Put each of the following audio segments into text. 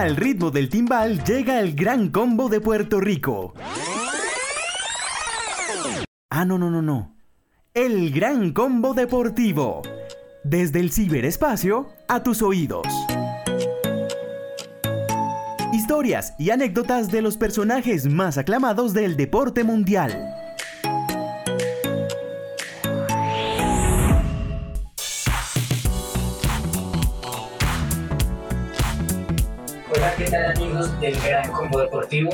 Al ritmo del timbal llega el gran combo de Puerto Rico. Ah, no, no, no, no. El gran combo deportivo. Desde el ciberespacio a tus oídos. Historias y anécdotas de los personajes más aclamados del deporte mundial. Del Gran Combo Deportivo?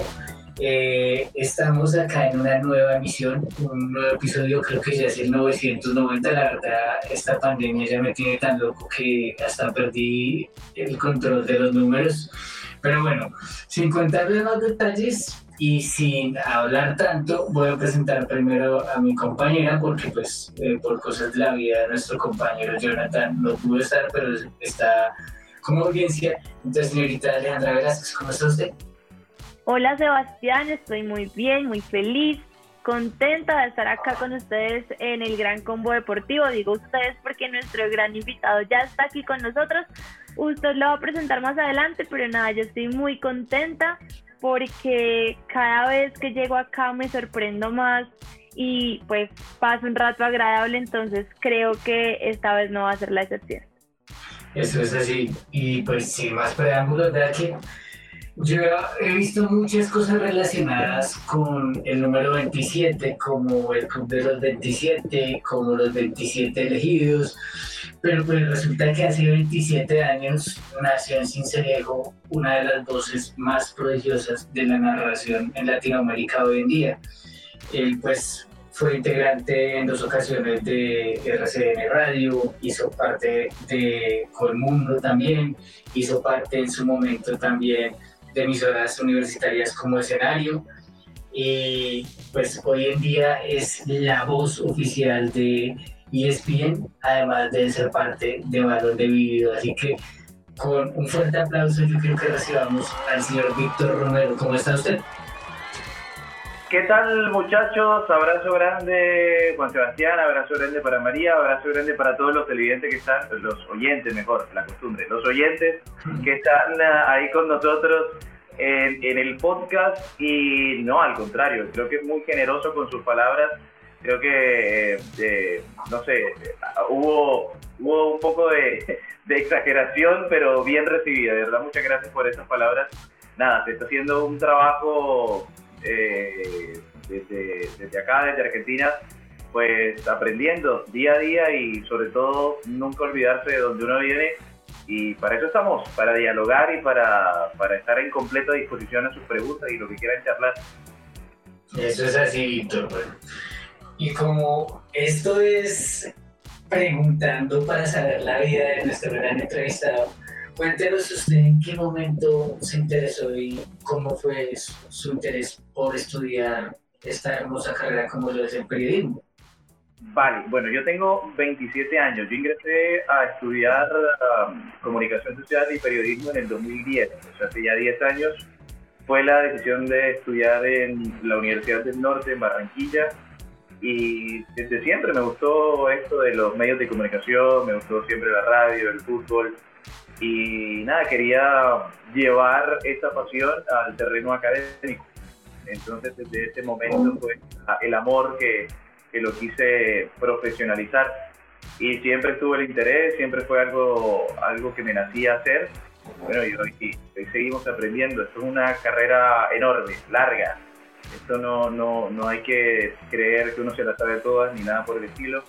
Eh, estamos acá en una nueva emisión, un nuevo episodio, creo que ya es el 990. La verdad, esta pandemia ya me tiene tan loco que hasta perdí el control de los números. Pero bueno, sin contarles más detalles y sin hablar tanto, voy a presentar primero a mi compañera, porque pues eh, por cosas de la vida nuestro compañero Jonathan no pudo estar, pero está como audiencia. Entonces, señorita Alejandra Velázquez, ¿cómo está usted? Hola Sebastián, estoy muy bien, muy feliz, contenta de estar acá con ustedes en el Gran Combo Deportivo. Digo ustedes porque nuestro gran invitado ya está aquí con nosotros. Usted lo va a presentar más adelante, pero nada, yo estoy muy contenta porque cada vez que llego acá me sorprendo más y pues paso un rato agradable, entonces creo que esta vez no va a ser la excepción. Eso es así. Y pues sin más preámbulos, ¿verdad que yo he visto muchas cosas relacionadas con el número 27, como el Club de los 27, como los 27 elegidos, pero pues resulta que hace 27 años nació en Cincelejo una de las voces más prodigiosas de la narración en Latinoamérica hoy en día. Él pues fue integrante en dos ocasiones de RCN Radio, hizo parte de Colmundo también, hizo parte en su momento también de emisoras universitarias como escenario y pues hoy en día es la voz oficial de ESPN, además de ser parte de Valor de Vivido. Así que con un fuerte aplauso yo creo que recibamos al señor Víctor Romero. ¿Cómo está usted? ¿Qué tal muchachos? Abrazo grande Juan Sebastián, abrazo grande para María, abrazo grande para todos los televidentes que están, los oyentes mejor, la costumbre, los oyentes que están ah, ahí con nosotros en, el podcast y no, al contrario, creo que es muy generoso con sus palabras, creo que, eh, no sé, hubo, hubo un poco de, de exageración, pero bien recibida, de verdad muchas gracias por esas palabras. Nada, se está haciendo un trabajo eh, desde, acá, desde Argentina, pues aprendiendo día a día y sobre todo nunca olvidarse de donde uno viene y para eso estamos, para dialogar y para, para estar en completa disposición a sus preguntas y lo que quieran charlar. Eso es así, Víctor. Y como esto es preguntando para saber la vida de nuestro gran entrevistado, Cuéntenos usted en qué momento se interesó y cómo fue su, interés por estudiar esta hermosa carrera como lo es el periodismo. Vale, bueno, yo tengo 27 años. Yo ingresé a estudiar um, comunicación social y periodismo en el 2010, o sea, hace ya 10 años. Fue la decisión de estudiar en la Universidad del Norte, en Barranquilla, y desde siempre me gustó esto de los medios de comunicación, me gustó siempre la radio, el fútbol, y nada, quería llevar esa pasión al terreno académico. Entonces desde ese momento fue el amor que, que lo quise profesionalizar y siempre estuvo el interés, siempre fue algo, algo que me nacía hacer. Bueno, y hoy, seguimos aprendiendo. Esto es una carrera enorme, larga. Esto no, no, no hay que creer que uno se la sabe todas ni nada por el estilo.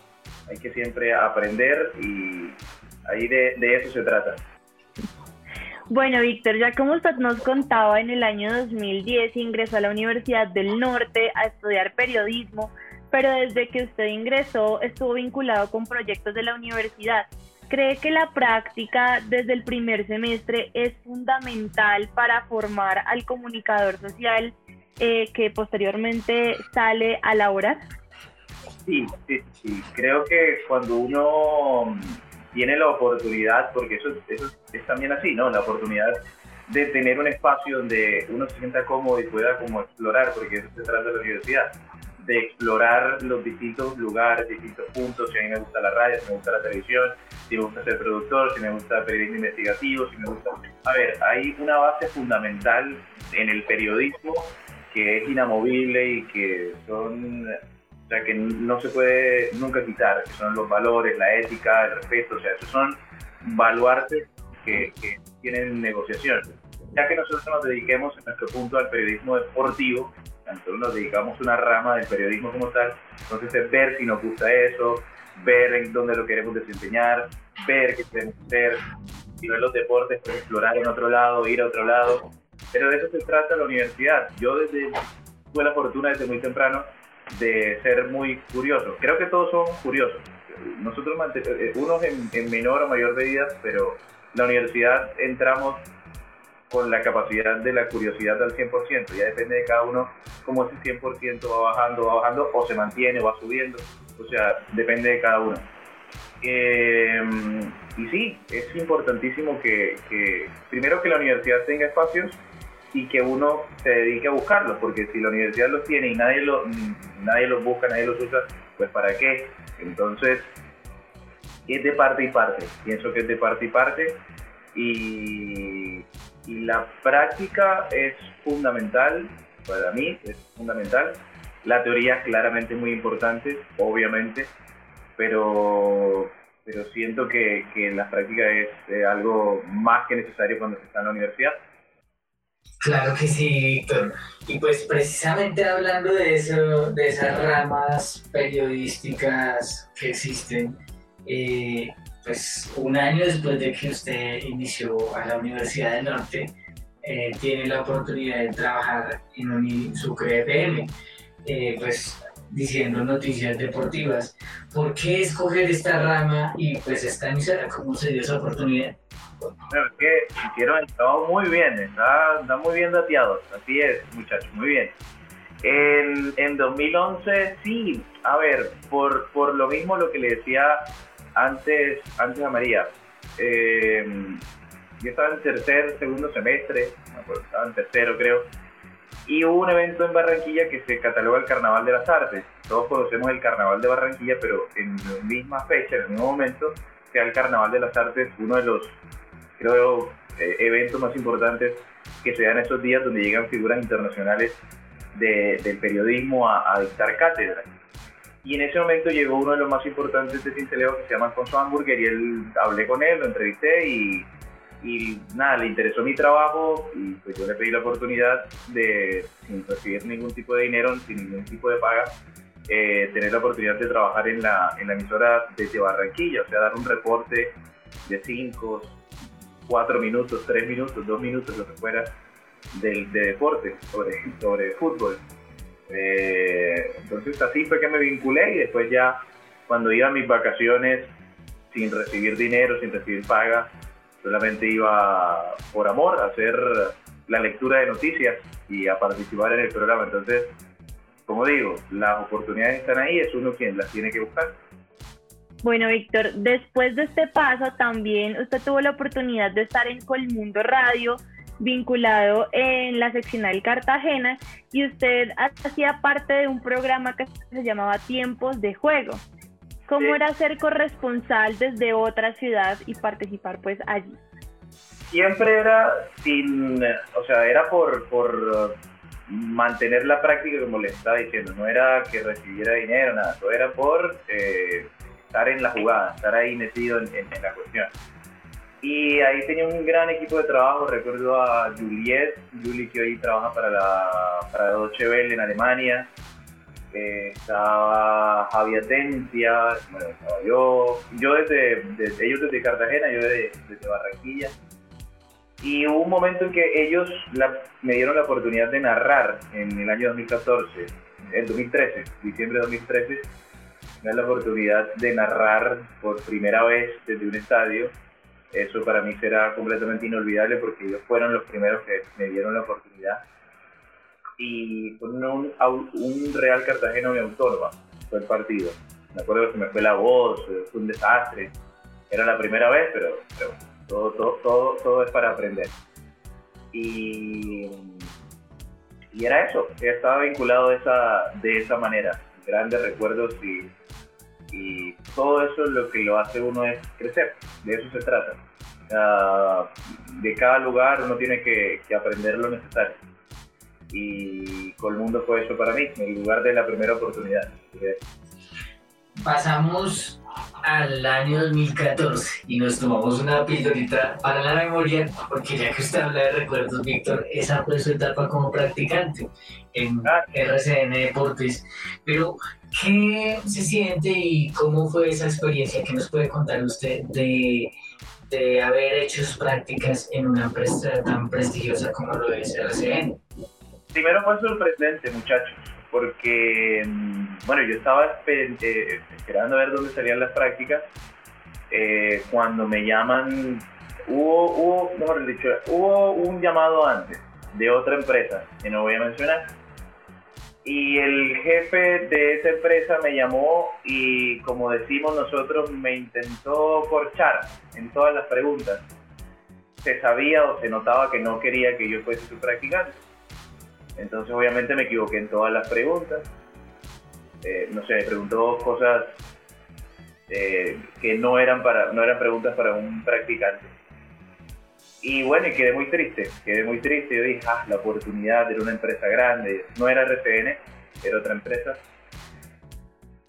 Hay que siempre aprender y ahí de, de eso se trata. Bueno, Víctor, ya como usted nos contaba, en el año 2010 ingresó a la Universidad del Norte a estudiar periodismo, pero desde que usted ingresó estuvo vinculado con proyectos de la universidad. ¿Cree que la práctica desde el primer semestre es fundamental para formar al comunicador social eh, que posteriormente sale a la hora? Sí, sí, sí. Creo que cuando uno tiene la oportunidad, porque eso, eso es también así, ¿no? La oportunidad de tener un espacio donde uno se sienta cómodo y pueda como explorar, porque eso se trata de la universidad, de explorar los distintos lugares, distintos puntos, si a mí me gusta la radio, si me gusta la televisión, si me gusta ser productor, si me gusta periodismo investigativo, si me gusta... A ver, hay una base fundamental en el periodismo que es inamovible y que son... O sea, que no se puede nunca quitar, que son los valores, la ética, el respeto, o sea, esos son baluartes que, que tienen negociación. Ya que nosotros nos dediquemos en nuestro punto al periodismo deportivo, nosotros nos dedicamos una rama del periodismo como tal, entonces es ver si nos gusta eso, ver en dónde lo queremos desempeñar, ver qué queremos hacer, si ver los deportes, pues explorar en otro lado, ir a otro lado. Pero de eso se trata la universidad. Yo desde, tuve la fortuna desde muy temprano de ser muy curioso. Creo que todos son curiosos. Nosotros, eh, unos en, en menor o mayor medida, pero la universidad entramos con la capacidad de la curiosidad al 100%. Ya depende de cada uno cómo ese 100% va bajando, va bajando, o se mantiene, o va subiendo. O sea, depende de cada uno. Eh, y sí, es importantísimo que, primero que la universidad tenga espacios y que uno se dedique a buscarlos, porque si la universidad los tiene y nadie, lo, nadie los busca, nadie los usa, pues ¿para qué? Entonces, es de parte y parte. Pienso que es de parte y parte. Y, la práctica es fundamental, para mí es fundamental. La teoría claramente muy importante, obviamente, pero, pero siento que, que la práctica es eh, algo más que necesario cuando se está en la universidad. Claro que sí, Víctor. Y pues precisamente hablando de eso, de esas ramas periodísticas que existen, eh, pues un año después de que usted inició a la Universidad del Norte, eh, tiene la oportunidad de trabajar en Sucre FM, eh, pues diciendo noticias deportivas. ¿Por qué escoger esta rama y pues esta emisora? ¿Cómo se dio esa oportunidad? Bueno, es que hicieron el trabajo muy bien, está, está muy bien dateado, así es, muchachos, muy bien. En, en 2011, sí, a ver, por, por lo mismo lo que le decía antes, antes a María. Eh, yo estaba en tercer, segundo semestre, estaba en tercero creo, y hubo un evento en Barranquilla que se cataloga el Carnaval de las Artes. Todos conocemos el Carnaval de Barranquilla, pero en la misma fecha, en el mismo momento, sea el Carnaval de las Artes uno de los, creo, eh, eventos más importantes que se dan esos días donde llegan figuras internacionales del periodismo a, a dictar cátedra. Y en ese momento llegó uno de los más importantes de Cincelejo que se llama Alfonso Hamburger y él hablé con él, lo entrevisté y, y nada, le interesó mi trabajo y pues yo le pedí la oportunidad de, sin recibir ningún tipo de dinero, sin ningún tipo de paga, eh, tener la oportunidad de trabajar en la, en la emisora desde Barranquilla, o sea, dar un reporte de 5, 4 minutos, 3 minutos, 2 minutos, lo que fuera, de, de deporte, sobre, sobre fútbol. Eh, entonces así fue que me vinculé y después ya cuando iba a mis vacaciones sin recibir dinero, sin recibir paga, solamente iba por amor a hacer la lectura de noticias y a participar en el programa. Entonces, como digo, las oportunidades están ahí, es uno quien las tiene que buscar. Bueno, Víctor, después de este paso también usted tuvo la oportunidad de estar en Colmundo Radio, vinculado en la seccional Cartagena y usted hacía parte de un programa que se llamaba Tiempos de Juego. ¿Cómo era ser corresponsal desde otra ciudad y participar pues allí? Siempre era sin, o sea, era por, por mantener la práctica como le estaba diciendo, no era que recibiera dinero, nada, todo era por eh, estar en la jugada, estar ahí metido en la cuestión. Y ahí tenía un gran equipo de trabajo, recuerdo a Juliet, Julie que hoy trabaja para la para Deutsche Welle en Alemania, estaba Javier Tencia, bueno, estaba yo, yo desde, ellos desde Cartagena, yo desde, Barranquilla. Y hubo un momento en que ellos me dieron la oportunidad de narrar en el año 2014, en 2013, diciembre de 2013, me la oportunidad de narrar por primera vez desde un estadio eso para mí será completamente inolvidable porque ellos fueron los primeros que me dieron la oportunidad. Y fue un, un Real Cartagena mi autónoma, fue el partido. Me acuerdo que me fue la voz, fue un desastre. Era la primera vez, pero, todo, todo, todo, todo es para aprender. Y, y era eso, estaba vinculado de esa, de esa manera. grandes recuerdos y, y todo eso lo que lo hace uno es crecer, de eso se trata. de cada lugar uno tiene que aprender lo necesario y Colmundo fue eso para mí, el lugar de la primera oportunidad. Pasamos al año 2014 y nos tomamos una pildorita para la memoria, porque ya que usted habla de recuerdos, Víctor, esa fue su etapa como practicante en ah. RCN Deportes. Pero, ¿qué se siente y cómo fue esa experiencia? ¿Qué nos puede contar usted de, de haber hecho sus prácticas en una empresa tan prestigiosa como lo es RCN? Primero fue sorprendente, muchachos, porque, mm, bueno, yo estaba eh, esperando a ver dónde salían las prácticas. Eh, cuando me llaman, hubo, hubo, mejor dicho, hubo un llamado antes de otra empresa, que no voy a mencionar, y el jefe de esa empresa me llamó y como decimos nosotros me intentó corchar en todas las preguntas. Se sabía o se notaba que no quería que yo fuese su practicante. Entonces obviamente me equivoqué en todas las preguntas. Eh, no sé, me preguntó cosas eh, que no eran, para, no eran preguntas para un practicante. Y bueno, y quedé muy triste, quedé muy triste. Yo dije, ah, la oportunidad de una empresa grande. No era RCN, era otra empresa.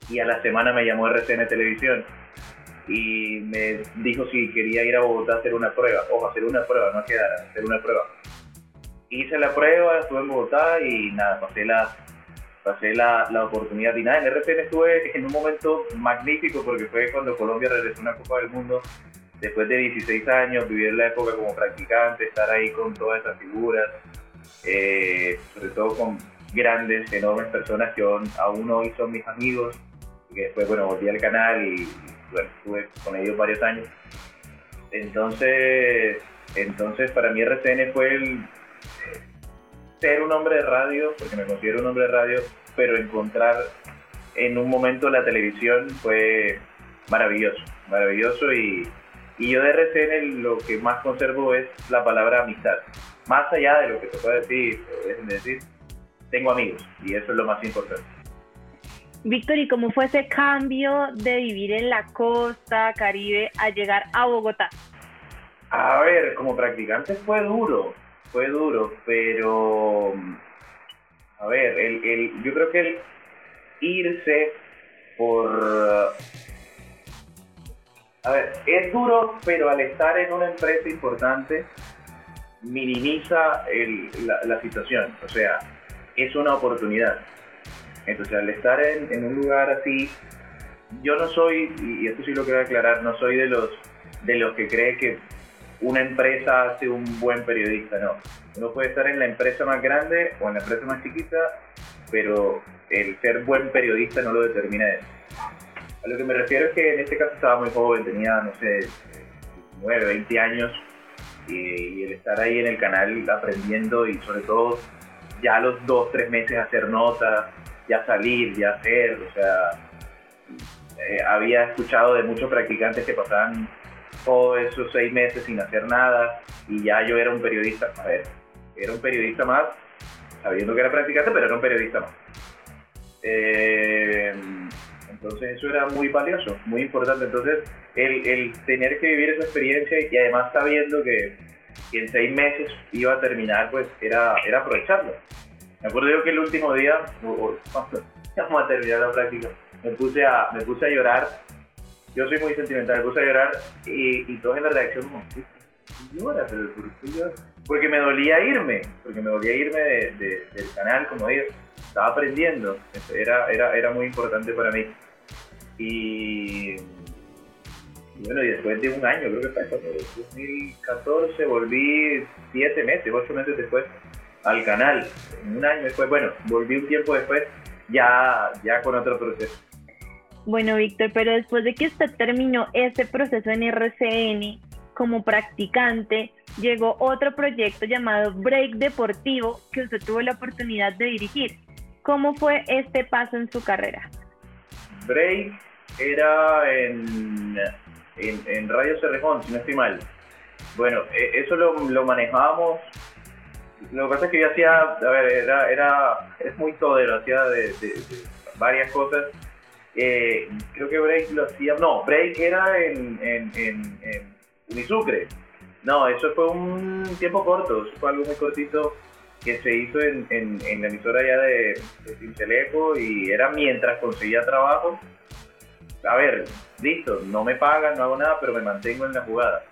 Y a la semana me llamó RCN Televisión y me dijo si quería ir a Bogotá a hacer una prueba. Ojo, hacer una prueba, no quedar, hacer una prueba hice la prueba, estuve en Bogotá y nada, pasé la, pasé la, la oportunidad. Y nada, en RCN estuve en un momento magnífico porque fue cuando Colombia regresó a una Copa del Mundo después de 16 años, vivir la época como practicante, estar ahí con todas esas figuras, eh, sobre todo con grandes, enormes personas que aún, hoy son mis amigos, que después, bueno, volví al canal y, bueno, estuve con ellos varios años. Entonces, entonces para mí RCN fue el, ser un hombre de radio, porque me considero un hombre de radio, pero encontrar en un momento la televisión fue maravilloso, maravilloso y, y yo de RCN lo que más conservo es la palabra amistad. Más allá de lo que se puede decir, decir, tengo amigos y eso es lo más importante. Víctor, ¿y cómo fue ese cambio de vivir en la costa caribe a llegar a Bogotá? A ver, como practicante fue duro, fue duro, pero a ver, el, el, yo creo que el irse por... A ver, es duro, pero al estar en una empresa importante, minimiza el, la, la, situación, o sea, es una oportunidad. Entonces, al estar en, en un lugar así, yo no soy, y esto sí lo quiero aclarar, no soy de los, de los que cree que una empresa hace un buen periodista, no. Uno puede estar en la empresa más grande o en la empresa más chiquita, pero el ser buen periodista no lo determina eso. A lo que me refiero es que en este caso estaba muy joven, tenía, no sé, 9, 20 años, y, el estar ahí en el canal aprendiendo y sobre todo ya a los 2, 3 meses hacer notas, ya salir, ya hacer, o sea, eh, había escuchado de muchos practicantes que pasaban todos esos seis meses sin hacer nada y ya yo era un periodista, a ver, era un periodista más, sabiendo que era practicante, pero era un periodista más. Eh, entonces eso era muy valioso, muy importante. Entonces el, el, tener que vivir esa experiencia y además sabiendo que, que, en seis meses iba a terminar, pues era, era aprovecharlo. Me acuerdo yo que el último día, vamos a terminar la práctica, me puse a, me puse a llorar yo soy muy sentimental, me puse a llorar y, y todos en la reacción como, ¿qué? ¿Pero por qué? Porque me dolía irme, porque me dolía irme de, del canal, como digo, estaba aprendiendo, era, era, era muy importante para mí. Y, bueno, y después de un año, creo que fue en 2014, volví siete meses, ocho meses después al canal. Un año después, bueno, volví un tiempo después, ya, ya con otro proceso. Bueno, Víctor, pero después de que usted terminó ese proceso en RCN como practicante, llegó otro proyecto llamado Break Deportivo que usted tuvo la oportunidad de dirigir. ¿Cómo fue este paso en su carrera? Break era en, en, Radio Cerrejón, si no estoy mal. Bueno, e, eso lo, lo manejábamos lo que pasa es que yo hacía, a ver, era, era es muy todero, hacía de, varias cosas. Eh, creo que Break lo hacía, no, Break era en, en, en, en Unisucre. No, eso fue un tiempo corto, eso fue algo muy cortito que se hizo en, en, en la emisora ya de, de y era mientras conseguía trabajo. A ver, listo, no me pagan, no hago nada, pero me mantengo en la jugada.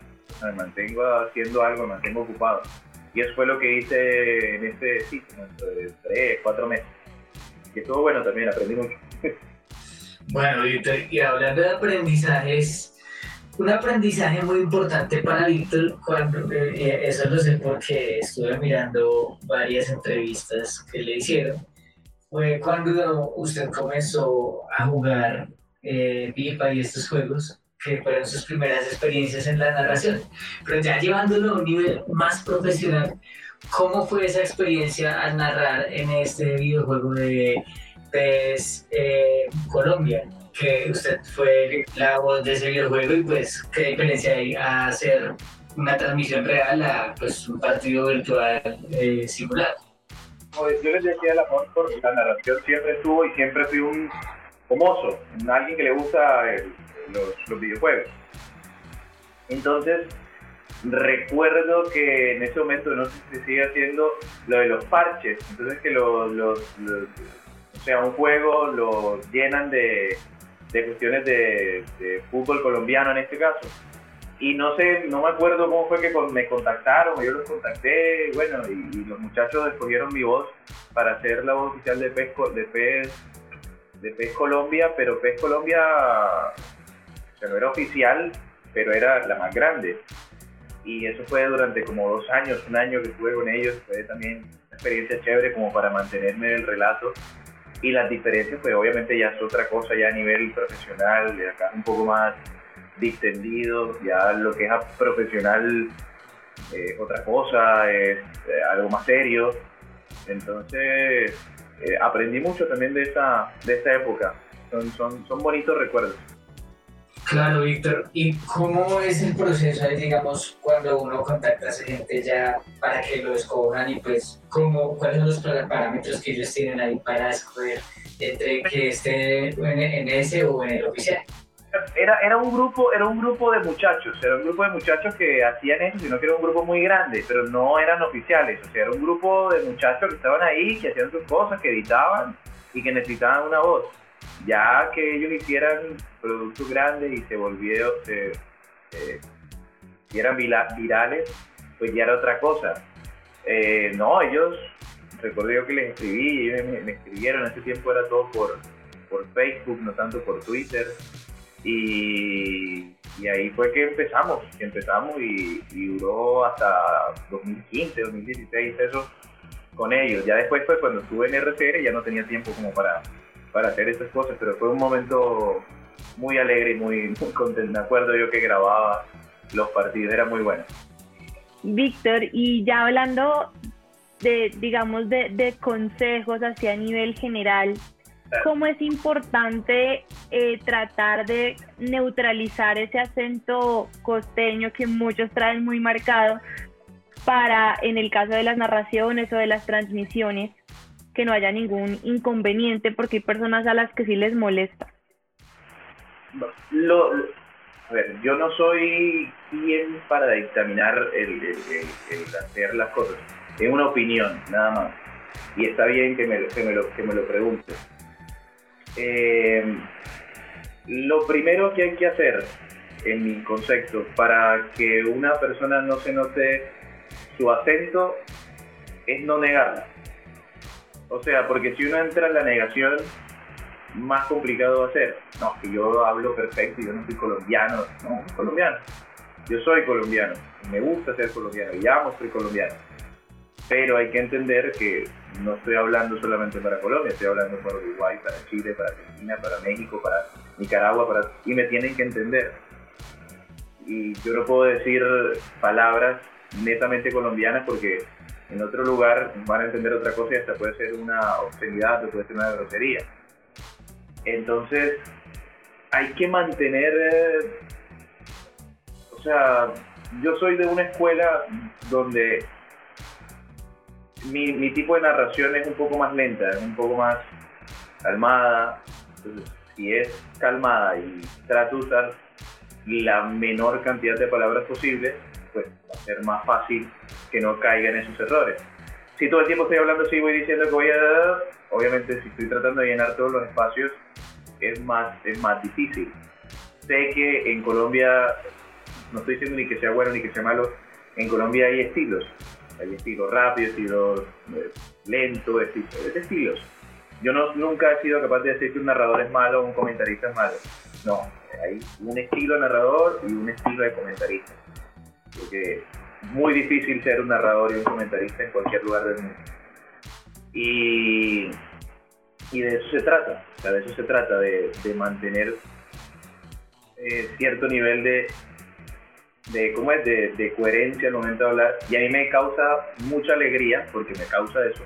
Me mantengo haciendo algo, me mantengo ocupado. Y eso fue lo que hice en este sitio, dentro de tres, cuatro meses. Y estuvo bueno también, aprendí mucho. Bueno, Víctor, y hablando de aprendizajes, un aprendizaje muy importante para Víctor, cuando, eh, eso lo sé porque estuve mirando varias entrevistas que le hicieron, fue cuando usted comenzó a jugar eh, y estos juegos, que fueron sus primeras experiencias en la narración. Pero ya llevándolo a un nivel más profesional, ¿cómo fue esa experiencia al narrar en este videojuego de PES eh, Colombia? que usted fue la voz de ese videojuego y pues qué diferencia hay a hacer una transmisión real a pues un partido virtual eh, simulado. Pues yo les decía el amor por la narración siempre estuvo y siempre fui un famoso, alguien que le gusta los, videojuegos. Entonces, recuerdo que en ese momento, no sé si sigue haciendo, lo de los parches. Entonces, que los, sea, un juego lo llenan de, de cuestiones de, de, fútbol colombiano en este caso. Y no sé, no me acuerdo cómo fue que me contactaron, yo los contacté, bueno, y, y los muchachos escogieron mi voz para hacer la voz oficial de PES, de PES, de PES Colombia, pero PES Colombia o sea, no era oficial, pero era la más grande. Y eso fue durante como dos años, un año que estuve con ellos, fue también una experiencia chévere como para mantenerme en el relato y las diferencias pues obviamente ya es otra cosa ya a nivel profesional, de acá un poco más distendido, ya lo que es profesional eh, otra cosa, es eh, algo más serio. Entonces eh, aprendí mucho también de esa, de esa época. Son, son, son bonitos recuerdos. Claro, Víctor. ¿Y cómo es el proceso, digamos, cuando uno contacta a esa gente ya para que lo escojan y pues cómo, cuáles son los parámetros que ellos tienen ahí para escoger entre que esté en, en ese o en el oficial? Era, era, un grupo, era un grupo de muchachos, era un grupo de muchachos que hacían eso, sino que era un grupo muy grande, pero no eran oficiales, o sea, era un grupo de muchachos que estaban ahí, que hacían sus cosas, que editaban y que necesitaban una voz ya que ellos hicieran productos grandes y se volvieron, se, eh, eran virales, pues ya era otra cosa. Eh, no, ellos, recuerdo yo que les escribí, ellos me, escribieron, en ese tiempo era todo por, por Facebook, no tanto por Twitter. Y, ahí fue que empezamos, empezamos y, y, duró hasta 2015, 2016 eso con ellos. Ya después fue cuando estuve en RCR ya no tenía tiempo como para para hacer esas cosas, pero fue un momento muy alegre y muy, muy contento. Me acuerdo yo que grababa los partidos, era muy bueno. Víctor, y ya hablando de, digamos, de, de consejos hacia a nivel general, ¿cómo es importante eh, tratar de neutralizar ese acento costeño que muchos traen muy marcado para, en el caso de las narraciones o de las transmisiones, que no haya ningún inconveniente porque hay personas a las que sí les molesta. Lo, a ver, yo no soy quien para dictaminar el, hacer las cosas. Es una opinión, nada más. Y está bien que me, que me, lo, que me lo pregunte. Eh, lo primero que hay que hacer, en mi concepto, para que una persona no se note su acento, es no negarla. O sea, porque si uno entra en la negación, más complicado va a ser. No, que yo hablo perfecto yo no soy colombiano. No, colombiano. Yo soy colombiano. Me gusta ser colombiano y amo ser colombiano. Pero hay que entender que no estoy hablando solamente para Colombia, estoy hablando para Uruguay, para Chile, para Argentina, para México, para Nicaragua, para... y me tienen que entender. Y yo no puedo decir palabras netamente colombianas porque en otro lugar van a entender otra cosa y hasta puede ser una obscenidad o puede ser una grosería. Entonces, hay que mantener, eh, o sea, yo soy de una escuela donde mi, tipo de narración es un poco más lenta, es un poco más calmada. Si es calmada y trata de usar la menor cantidad de palabras posible, pues va a ser más fácil que no caiga en esos errores. Si todo el tiempo estoy hablando así, voy diciendo que voy a... Obviamente, si estoy tratando de llenar todos los espacios, es más, es más difícil. Sé que en Colombia, no estoy diciendo ni que sea bueno ni que sea malo, en Colombia hay estilos. Hay estilos rápidos, estilos eh, lentos, estilos, estilos. Yo no, nunca he sido capaz de decir que un narrador es malo o un comentarista es malo. No, hay un estilo narrador y un estilo de comentarista. Porque es muy difícil ser un narrador y un comentarista en cualquier lugar del mundo. Y, de eso se trata. O sea, de eso se trata, de, mantener eh, cierto nivel de, de ¿cómo es? De, de, coherencia al momento de hablar. Y a mí me causa mucha alegría, porque me causa eso.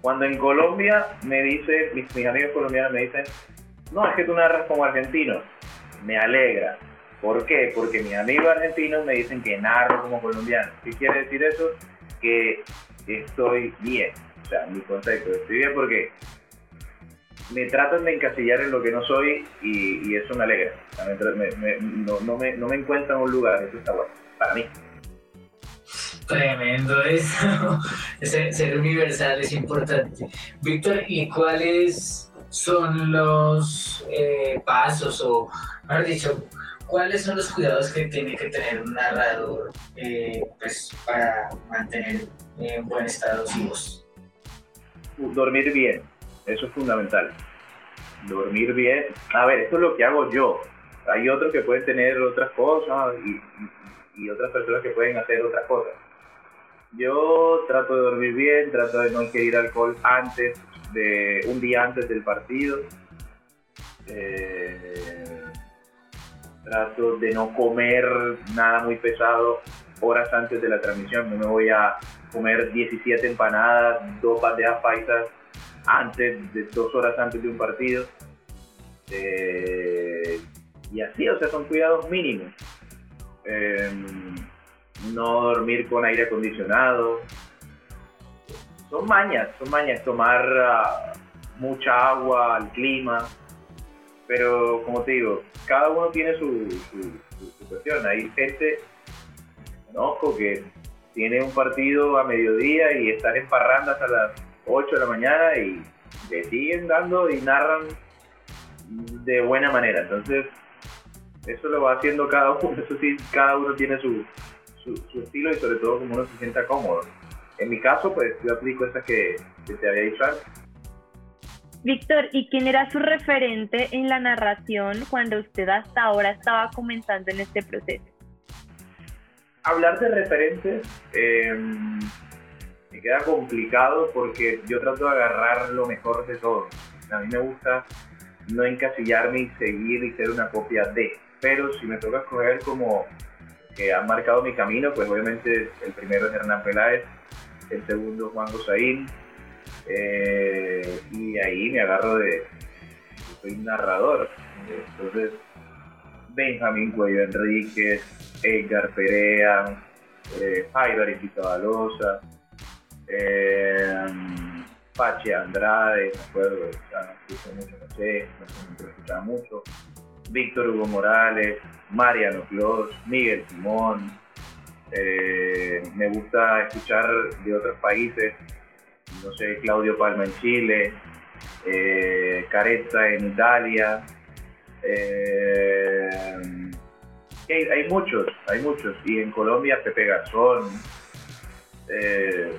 Cuando en Colombia me dice, mis, mis amigos colombianos me dicen, no, es que tú narras como argentino. Me alegra. ¿Por qué? Porque mis amigos argentinos me dicen que narro como colombiano. ¿Qué quiere decir eso? Que estoy bien. O sea, mi concepto, estoy bien porque me tratan de encasillar en lo que no soy y, eso me alegra. No, me, no me encuentro en un lugar, eso está bueno, para mí. Tremendo eso. ser universal es importante. Víctor, ¿y cuáles son los eh, pasos o, mejor dicho, cuáles son los cuidados que tiene que tener un narrador eh, pues, para mantener en buen estado su voz? Dormir bien, eso es fundamental. Dormir bien. A ver, esto es lo que hago yo. Hay otros que pueden tener otras cosas y, y, otras personas que pueden hacer otras cosas. Yo trato de dormir bien, trato de no ingerir alcohol antes de un día antes del partido. Eh, trato de no comer nada muy pesado horas antes de la transmisión. No me voy a comer 17 empanadas, dos bandejas paisas antes, de dos horas antes de un partido. Eh, y así, o sea, son cuidados mínimos. Eh, no dormir con aire acondicionado. Son mañas, son mañas, tomar uh, mucha agua, al clima. Pero como te digo, cada uno tiene su, su, su, su cuestión. Hay gente, conozco, que tiene un partido a mediodía y están en parrandas a las 8 de la mañana y le siguen dando y narran de buena manera. Entonces, eso lo va haciendo cada uno. Eso sí, cada uno tiene su, estilo y sobre todo como uno se sienta cómodo. En mi caso, pues yo aplico esa que, que te había dicho antes. Víctor, ¿y quién era su referente en la narración cuando usted hasta ahora estaba comenzando en este proceso? Hablar de referentes eh, me queda complicado porque yo trato de agarrar lo mejor de todo. A mí me gusta no encasillarme y seguir y ser una copia de, pero si me toca escoger como que han marcado mi camino, pues obviamente el primero es Hernán Peláez, el segundo Juan Gosaín, eh, y ahí me agarro de, soy narrador, entonces Benjamín Cuello Enríquez, Edgar Perea, eh, Balosa, eh, Pache Andrade, me acuerdo, ya no mucho, no sé, no escuchaba mucho, Víctor Hugo Morales, Mariano Clos, Miguel Simón. Eh, me gusta escuchar de otros países, no sé, Claudio Palma en Chile, eh, Carezza en Italia. Eh, hay, hay, muchos, hay muchos. Y en Colombia, Pepe Garzón, eh,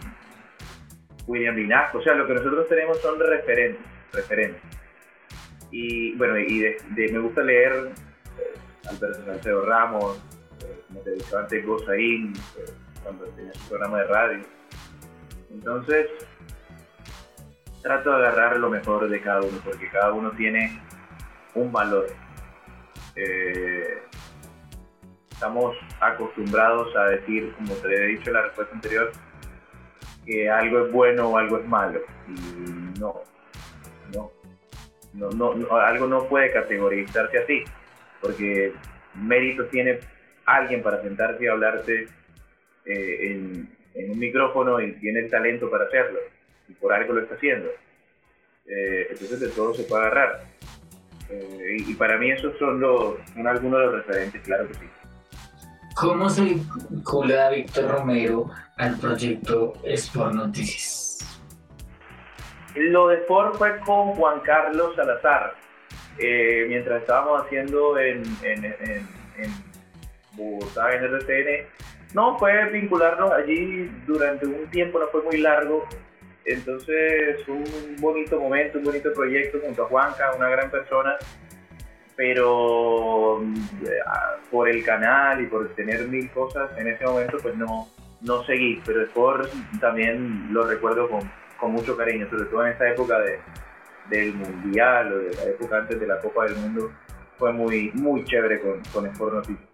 William Vinasco. O sea, lo que nosotros tenemos son referentes. referentes. Y bueno, y me gusta leer eh, Alberto Salcedo Ramos, como te dije antes, Gozaín, cuando tenía su programa de radio. Entonces, trato de agarrar lo mejor de cada uno, porque cada uno tiene un valor. Eh, estamos acostumbrados a decir, como te he dicho en la respuesta anterior, que algo es bueno o algo es malo. Y no, no, no, no, no, algo no puede categorizarse así, porque mérito tiene alguien para sentarse y hablarte eh, en, en, un micrófono y tiene el talento para hacerlo, y por algo lo está haciendo. Eh, entonces de todo se puede agarrar. Eh, y, para mí esos son, los, son algunos de los referentes, claro que sí. ¿Cómo se vincula Víctor Romero al proyecto Sport Noticias? Lo de Sport fue con Juan Carlos Salazar. Eh, mientras estábamos haciendo en, en, en, en Bogotá, en RCN, no, fue vincularnos allí durante un tiempo, no fue muy largo. Entonces, un bonito momento, un bonito proyecto junto a Juanca, una gran persona. Pero eh, por el canal y por tener mil cosas en ese momento, pues no, no seguí. Pero después también lo recuerdo con, con mucho cariño, sobre todo en esta época de, del Mundial o de la época antes de la Copa del Mundo. Fue muy, muy chévere con, con Sport Noticias.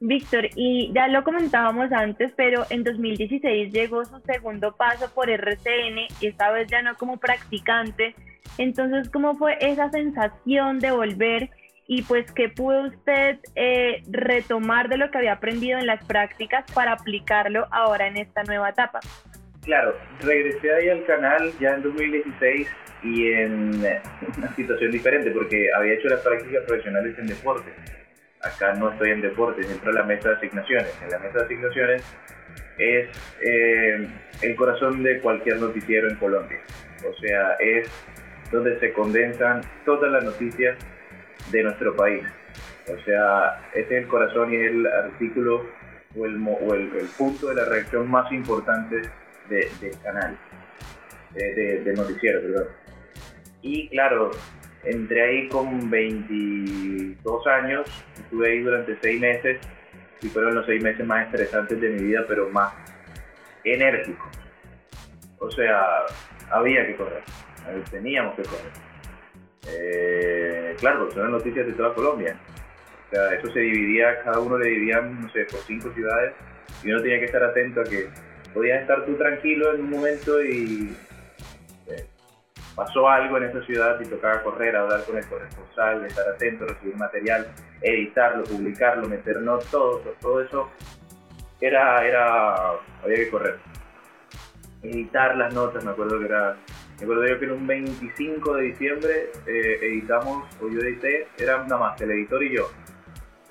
Víctor, y ya lo comentábamos antes, pero en 2016 llegó su segundo paso por RCN, esta vez ya no como practicante. Entonces, ¿cómo fue esa sensación de volver y pues qué pudo usted eh, retomar de lo que había aprendido en las prácticas para aplicarlo ahora en esta nueva etapa? Claro, regresé ahí al canal ya en 2016 y en una situación diferente porque había hecho las prácticas profesionales en deporte acá no estoy en deportes, entro a la mesa de asignaciones. En la mesa de asignaciones es eh, el corazón de cualquier noticiero en Colombia. O sea, es donde se condensan todas las noticias de nuestro país. O sea, ese es el corazón y el artículo o el, o el, punto de la reacción más importante de, del canal, de, de, noticiero, perdón. Y claro, entré ahí con 22 años, estuve ahí durante 6 meses y fueron los 6 meses más estresantes de mi vida, pero más enérgicos. O sea, había que correr, teníamos que correr. Eh, claro, son las noticias de toda Colombia. O sea, eso se dividía, cada uno le dividían, no sé, por cinco ciudades y uno tenía que estar atento a que podías estar tú tranquilo en un momento y pasó algo en esa ciudad y tocaba correr, hablar con el corresponsal, estar atento, recibir material, editarlo, publicarlo, meter notas, todo, todo eso era, era, había que correr. Editar las notas, me acuerdo que era, me acuerdo yo que en un 25 de diciembre eh, editamos, o yo edité, era nada más el editor y yo.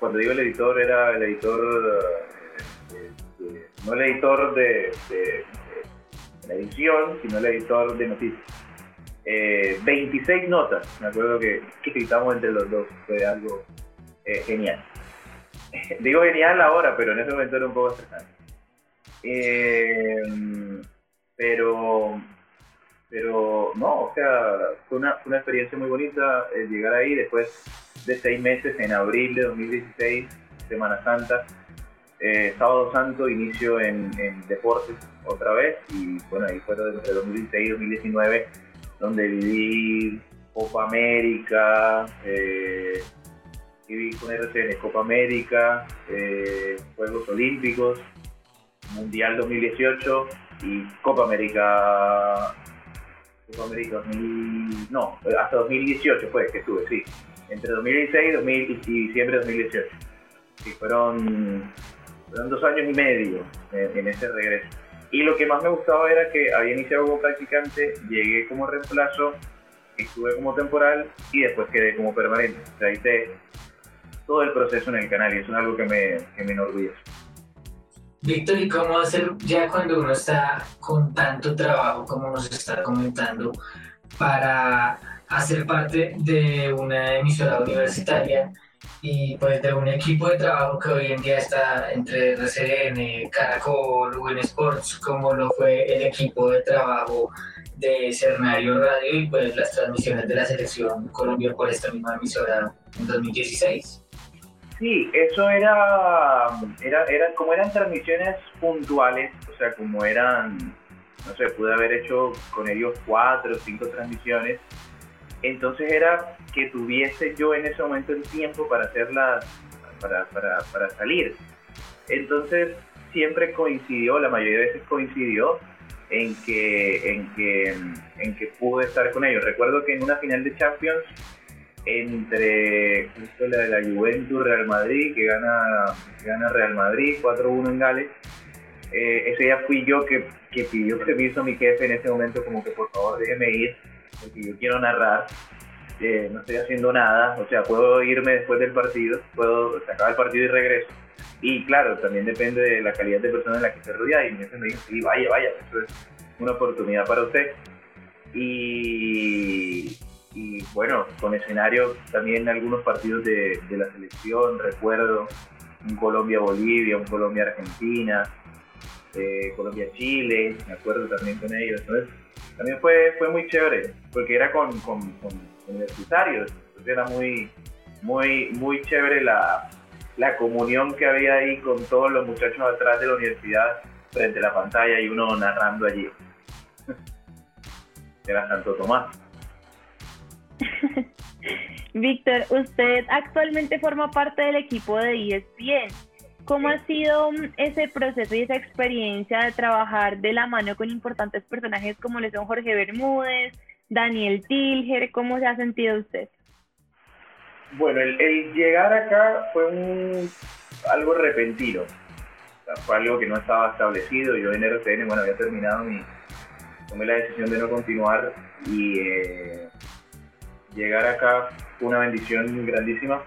Cuando digo el editor, era el editor, eh, no el editor de, de la edición, sino el editor de noticias 26 eh, notas, me acuerdo que, que editamos entre los dos, fue algo eh, genial. Digo genial ahora, pero en ese momento era un poco estresante. Eh, pero, pero no, o sea, fue una, experiencia muy bonita llegar ahí después de seis meses, en abril de 2016, Semana Santa. sábado Santo, inicio en, en, deportes otra vez y bueno, ahí fue entre 2016 y 2019 donde viví Copa América, eh, viví con RCN Copa América, eh, Juegos Olímpicos, Mundial 2018 y Copa América, Copa América 2000, no, hasta 2018 fue que estuve, sí, entre 2016 y, diciembre de 2018. Sí, fueron, fueron dos años y medio en ese regreso. Y lo que más me gustaba era que había iniciado como practicante, llegué como reemplazo, estuve como temporal y después quedé como permanente. O sea, hice todo el proceso en el canal y eso es algo que me, que me enorgullece. Víctor, ¿y cómo hacer ya cuando uno está con tanto trabajo como nos está comentando para hacer parte de una emisora universitaria? Y pues de un equipo de trabajo que hoy en día está entre RCN, Caracol, UN Sports, como lo fue el equipo de trabajo de Cernario Radio y pues las transmisiones de la selección Colombia por esta misma emisora en 2016. Sí, eso era, era, era como eran transmisiones puntuales, o sea, como eran, no sé, pude haber hecho con ellos cuatro o cinco transmisiones entonces era que tuviese yo en ese momento el tiempo para hacerla, para, para, para salir. Entonces siempre coincidió, la mayoría de veces coincidió en que, en que, en que pude estar con ellos. Recuerdo que en una final de Champions entre la de la Juventus Real Madrid, que gana, gana Real Madrid 4-1 en Gales, eh, ese día fui yo que, que pidió permiso a mi jefe en ese momento como que por favor déjeme ir porque yo quiero narrar, eh, no estoy haciendo nada, o sea, puedo irme después del partido, puedo sacar el partido y regreso. Y claro, también depende de la calidad de persona en la que se rodea y me dicen, sí, vaya, vaya, eso es una oportunidad para usted. Y, y bueno, con escenario también algunos partidos de, de la selección, recuerdo un Colombia-Bolivia, un Colombia-Argentina, eh, Colombia-Chile, me acuerdo también con ellos. Entonces, también fue, fue muy chévere, porque era con, con, con universitarios, entonces era muy, muy, muy chévere la, la comunión que había ahí con todos los muchachos atrás de la universidad frente a la pantalla y uno narrando allí. Era Santo Tomás. Víctor, usted actualmente forma parte del equipo de ESPN. ¿Cómo ha sido mm, ese proceso y esa experiencia de trabajar de la mano con importantes personajes como le son Jorge Bermúdez, Daniel Tilger? ¿Cómo se ha sentido usted? Bueno, el, llegar acá fue un, algo repentino. fue algo que no estaba establecido. Yo en RCN, bueno, había terminado mi... Tomé la decisión de no continuar y eh, llegar acá fue una bendición grandísima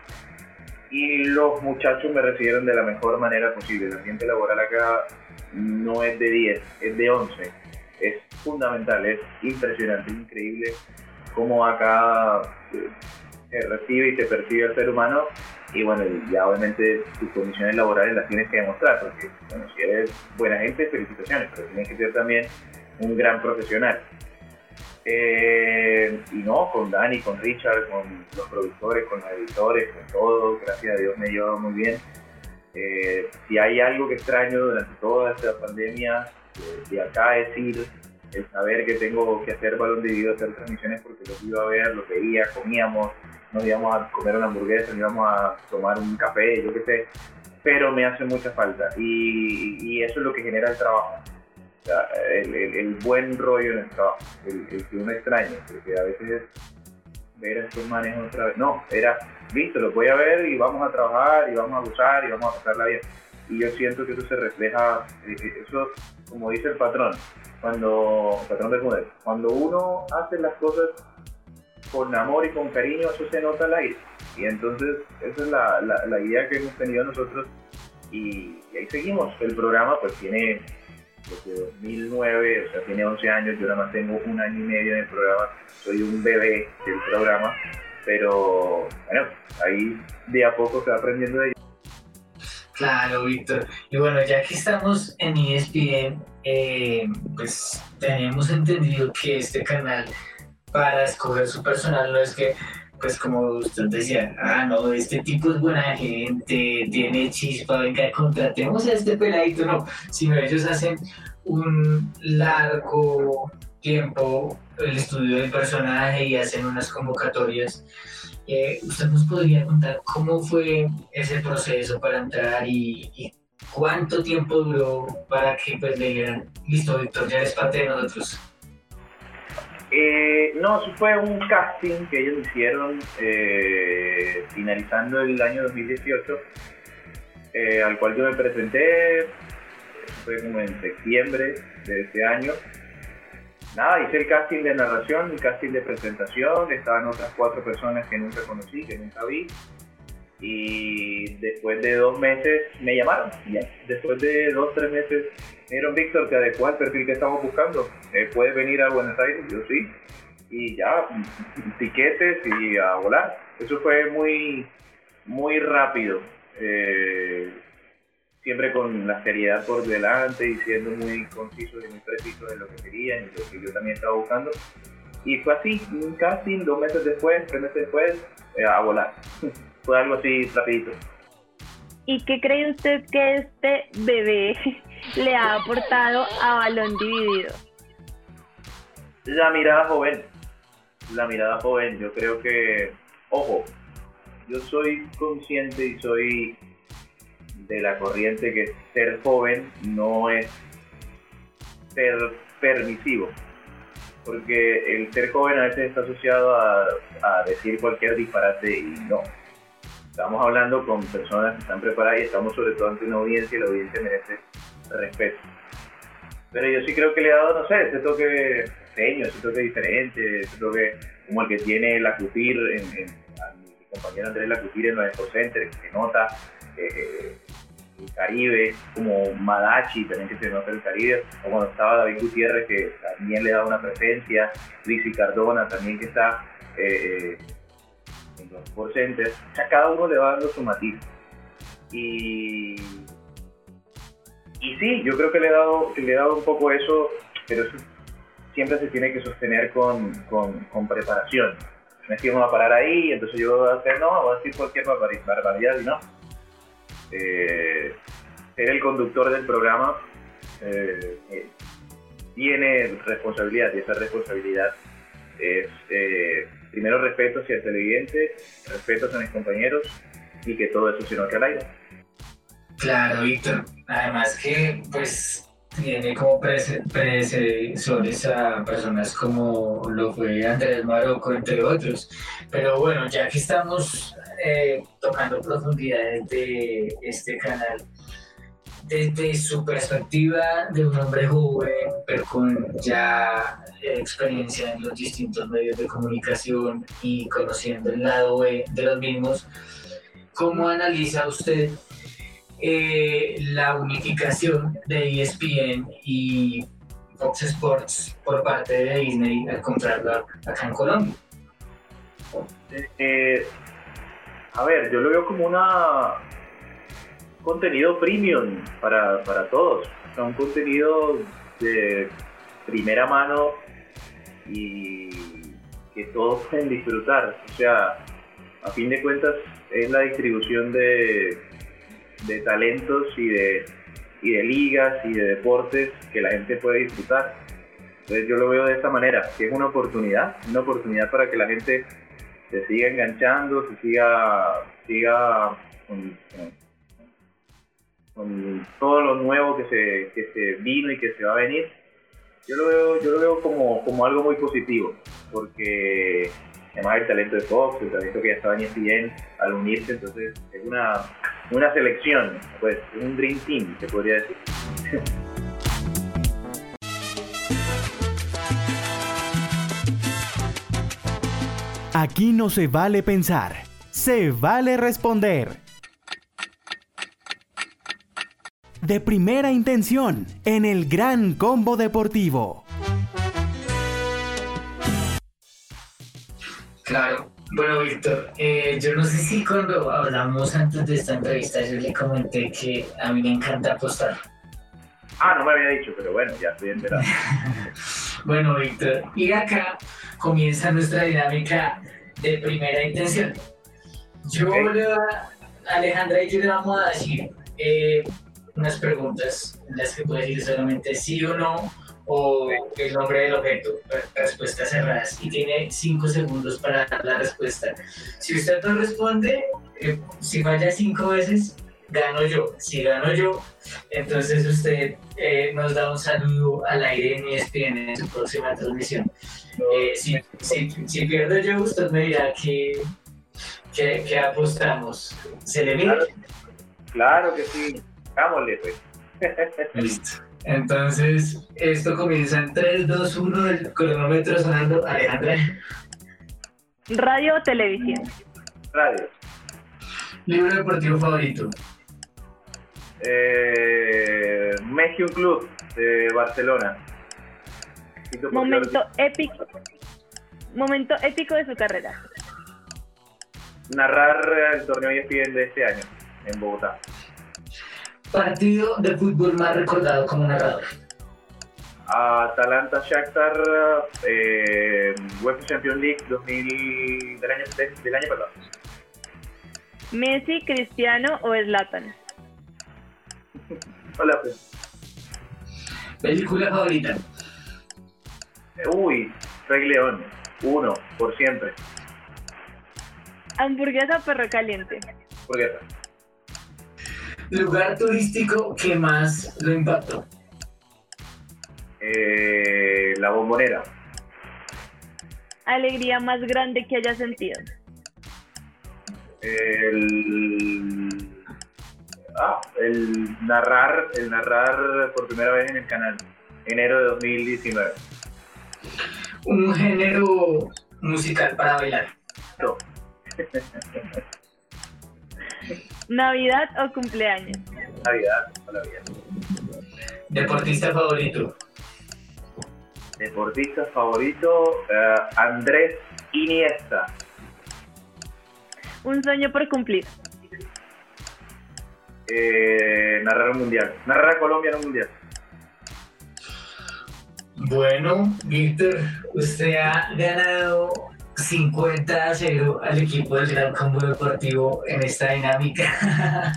y los muchachos me recibieron de la mejor manera posible. El ambiente laboral acá no es de 10, es de 11. Es fundamental, es impresionante, es increíble cómo acá eh, se recibe y se percibe al ser humano. Y bueno, ya obviamente tus condiciones laborales las tienes que demostrar, porque bueno, si eres buena gente, felicitaciones, pero tienes que ser también un gran profesional. Eh, y no, con Dani, con Richard, con los productores, con los editores, con todo, gracias a Dios me llevado muy bien. Eh, si hay algo que extraño durante toda esta pandemia, eh, de acá es ir, el saber que tengo que hacer balón de video, hacer transmisiones porque los iba a ver, los veía, comíamos, nos íbamos a comer una hamburguesa, nos íbamos a tomar un café, yo qué sé, pero me hace mucha falta y, y eso es lo que genera el trabajo el, buen rollo en el trabajo, el, que uno extraña, porque a veces ver a estos manes otra vez, no, era, listo, lo voy a ver y vamos a trabajar y vamos a gozar y vamos a pasarla bien. Y yo siento que eso se refleja, eh, eh, eso, como dice el patrón, cuando, el patrón del modelo, cuando uno hace las cosas con amor y con cariño, eso se nota al aire. Y entonces, esa es la, la, idea que hemos tenido nosotros y, y ahí seguimos. El programa pues tiene desde 2009, o sea, tiene 11 años, yo nada más tengo un año y medio en el programa, soy un bebé del programa, pero bueno, ahí de a poco se va aprendiendo de ello. Claro, Víctor. Y bueno, ya que estamos en ESPN, eh, pues tenemos entendido que este canal para escoger su personal no es que pues como usted decía, ah, no, este tipo es buena gente, tiene chispa, venga, contratemos a este peladito, no, sino ellos hacen un largo tiempo el estudio del personaje y hacen unas convocatorias. Eh, ¿Usted nos podría contar cómo fue ese proceso para entrar y, cuánto tiempo duró para que pues le dijeran, listo, Víctor, ya eres parte de nosotros? Eh, no, fue un casting que ellos hicieron eh, finalizando el año 2018, eh, al cual yo me presenté, fue como en septiembre de ese año. Nada, hice el casting de narración, el casting de presentación, estaban otras cuatro personas que nunca conocí, que nunca vi. Y después de dos meses me llamaron. Después de dos, tres meses me Víctor, te adecua el perfil que estamos buscando. Eh, ¿Puedes venir a Buenos Aires? Yo sí. Y ya, tiquetes y a volar. Eso fue muy, muy rápido. Eh, siempre con la seriedad por delante y siendo muy conciso y muy preciso de lo que querían y lo que yo también estaba buscando. Y fue así, un casting, dos meses después, tres meses después, eh, a volar. fue algo así rapidito. ¿Y qué cree usted que este bebé le ha aportado a Balón Dividido? La mirada joven. La mirada joven. Yo creo que, ojo, yo soy consciente y soy de la corriente que ser joven no es ser permisivo. Porque el ser joven a veces está asociado a, a decir cualquier disparate y no estamos hablando con personas que están preparadas y estamos sobre todo ante una audiencia y la audiencia merece respeto. Pero yo sí creo que le ha dado, no sé, ese toque extraño, es un toque diferente, es un toque como el que tiene la Cutir, en, mi compañero Andrés Lacutir en los Sport Center, que se nota eh, el Caribe, como Madachi también que se nota el Caribe, o cuando estaba David Gutiérrez que también le da una presencia, Lizzy Cardona también que está eh, en los Sport Centers, o cada uno le va dando su matiz. Y, y sí, yo creo que le he dado, que le he dado un poco eso, pero siempre se tiene que sostener con, con, con preparación. No es que vamos a parar ahí, entonces yo voy a hacer, no, voy a decir cualquier barbaridad y no. Eh, ser el conductor del programa eh, eh, tiene responsabilidad y esa responsabilidad es primero respeto hacia el televidente, respeto hacia mis compañeros y que todo eso se note al aire. Claro, Víctor. Además que, pues, tiene como predecesores a personas como lo fue Andrés Marocco, entre otros. Pero bueno, ya que estamos eh, tocando profundidades de este canal, desde su perspectiva de un hombre joven, pero con ya experiencia en los distintos medios de comunicación y conociendo el lado B de los mismos, ¿cómo analiza usted eh, la unificación de ESPN y Fox Sports por parte de Disney al comprarla acá en Colombia? Eh, a ver, yo lo veo como una contenido premium para, para todos. O sea, un contenido de primera mano y que todos pueden disfrutar. O sea, a fin de cuentas es la distribución de, de talentos y de, y de ligas y de deportes que la gente puede disfrutar. Entonces yo lo veo de esta manera, que es una oportunidad, una oportunidad para que la gente se siga enganchando, se siga, siga con, con todo lo nuevo que se, que se vino y que se va a venir. Yo lo veo, yo lo veo como, como algo muy positivo, porque además el talento de Fox, el talento que ya estaba en ESPN al unirse, entonces es una, una selección, pues un Dream Team, se podría decir. Aquí no se vale pensar, se vale responder. De primera intención, en el Gran Combo Deportivo. Claro. Bueno, Víctor, eh, yo no sé si cuando hablamos antes de esta entrevista yo le comenté que a mí me encanta apostar. Ah, no me había dicho, pero bueno, ya estoy enterado. bueno, Víctor, y acá comienza nuestra dinámica de primera intención. Yo Ok. le voy a, Alejandra y yo le vamos a decir eh, unas preguntas en las que puede decir solamente sí o no o el nombre del objeto, re- respuestas cerradas y tiene cinco segundos para dar la respuesta. Si usted no responde, eh, si falla cinco veces, gano yo. Si gano yo, entonces usted eh, nos da un saludo al aire en ESPN en su próxima transmisión. Eh, si, si, pierdo yo, usted me dirá que, que, apostamos. ¿Se le? Claro. Claro que sí, hagámosle pues. Listo. Entonces, esto comienza en 3, 2, 1, el cronómetro sonando. Alejandra, Radio o televisión. Radio. libro deportivo favorito. Eh, club de Barcelona. Momento épico. Momento épico de su carrera. Narrar el torneo ESPN de este año en Bogotá. Partido de fútbol más recordado como narrador. Atalanta Shakhtar eh, UEFA Champions League 2000 del año, del año pasado. Messi, Cristiano o Zlatan. Hola, pues. Película favorita. Uy, Rey León. Uno, por siempre. Hamburguesa o perro caliente. ¿Por qué? Lugar turístico que más lo impactó. Eh, la bombonera. Alegría más grande que haya sentido. El, ah, el narrar, el narrar por primera vez en el canal, enero de 2019. Un género musical para bailar. ¿Navidad o cumpleaños? Navidad o Navidad. Deportista favorito. Deportista favorito, eh, Andrés Iniesta. Un sueño por cumplir. Eh, narrar un mundial. Narrar a Colombia en un mundial. Bueno, Víctor, usted ha ganado 50 a 0 al equipo del Gran Combo Deportivo en esta dinámica.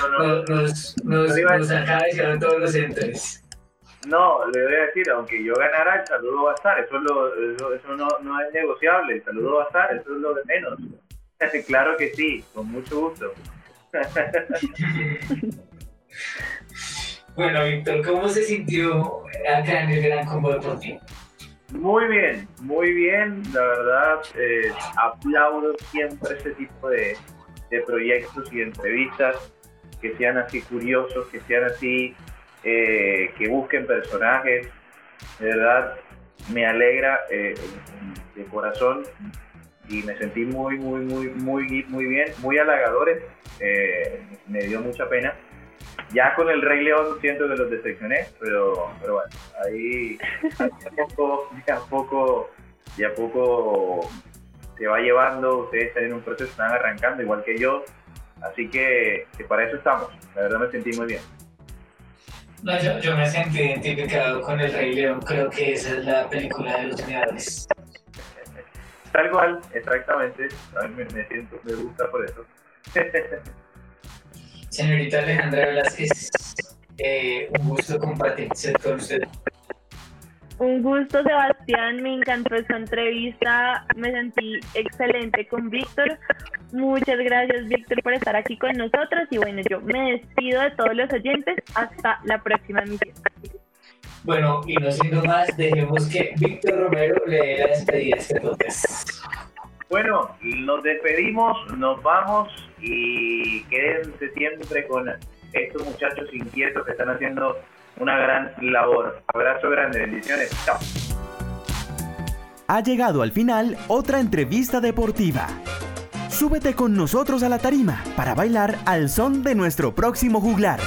No, no, nos, nos, nos, nos acabaron todos los entres. No, le voy a decir, aunque yo ganara, el saludo va a estar. Eso, es lo, eso, eso no, no, es negociable. El saludo va a estar, eso es lo de menos. claro que sí, con mucho gusto. bueno, Víctor, ¿cómo se sintió acá en el Gran Combo Deportivo? Muy bien, muy bien. La verdad, eh, aplaudo siempre este tipo de, de proyectos y entrevistas que sean así curiosos, que sean así, eh, que busquen personajes. De verdad, me alegra eh, de corazón y me sentí muy, muy, muy, muy, muy bien, muy halagadores. Eh, me dio mucha pena. Ya con el Rey León siento que los decepcioné, pero, pero bueno, ahí ya poco, ya poco, ya poco se va llevando, ustedes están en un proceso, están arrancando igual que yo, Así que, para eso estamos. La verdad me sentí muy bien. No, yo, yo, me sentí identificado con El Rey León. Creo que esa es la película de los creadores. Tal cual, exactamente. A mí me, siento, me gusta por eso. Señorita Alejandra Velázquez, eh, un gusto compartir con usted. Un gusto, Sebastián. Me encantó esta entrevista. Me sentí excelente con Víctor. Muchas gracias, Víctor, por estar aquí con nosotros. Y bueno, yo me despido de todos los oyentes. Hasta la próxima emisión. Bueno, y no siendo más, dejemos que Víctor Romero le dé la despedida a este podcast. Bueno, nos despedimos, nos vamos y quédense siempre con estos muchachos inquietos que están haciendo una gran labor. Abrazo grande, bendiciones. Chao. Ha llegado al final otra entrevista deportiva. Súbete con nosotros a la tarima para bailar al son de nuestro próximo juglar.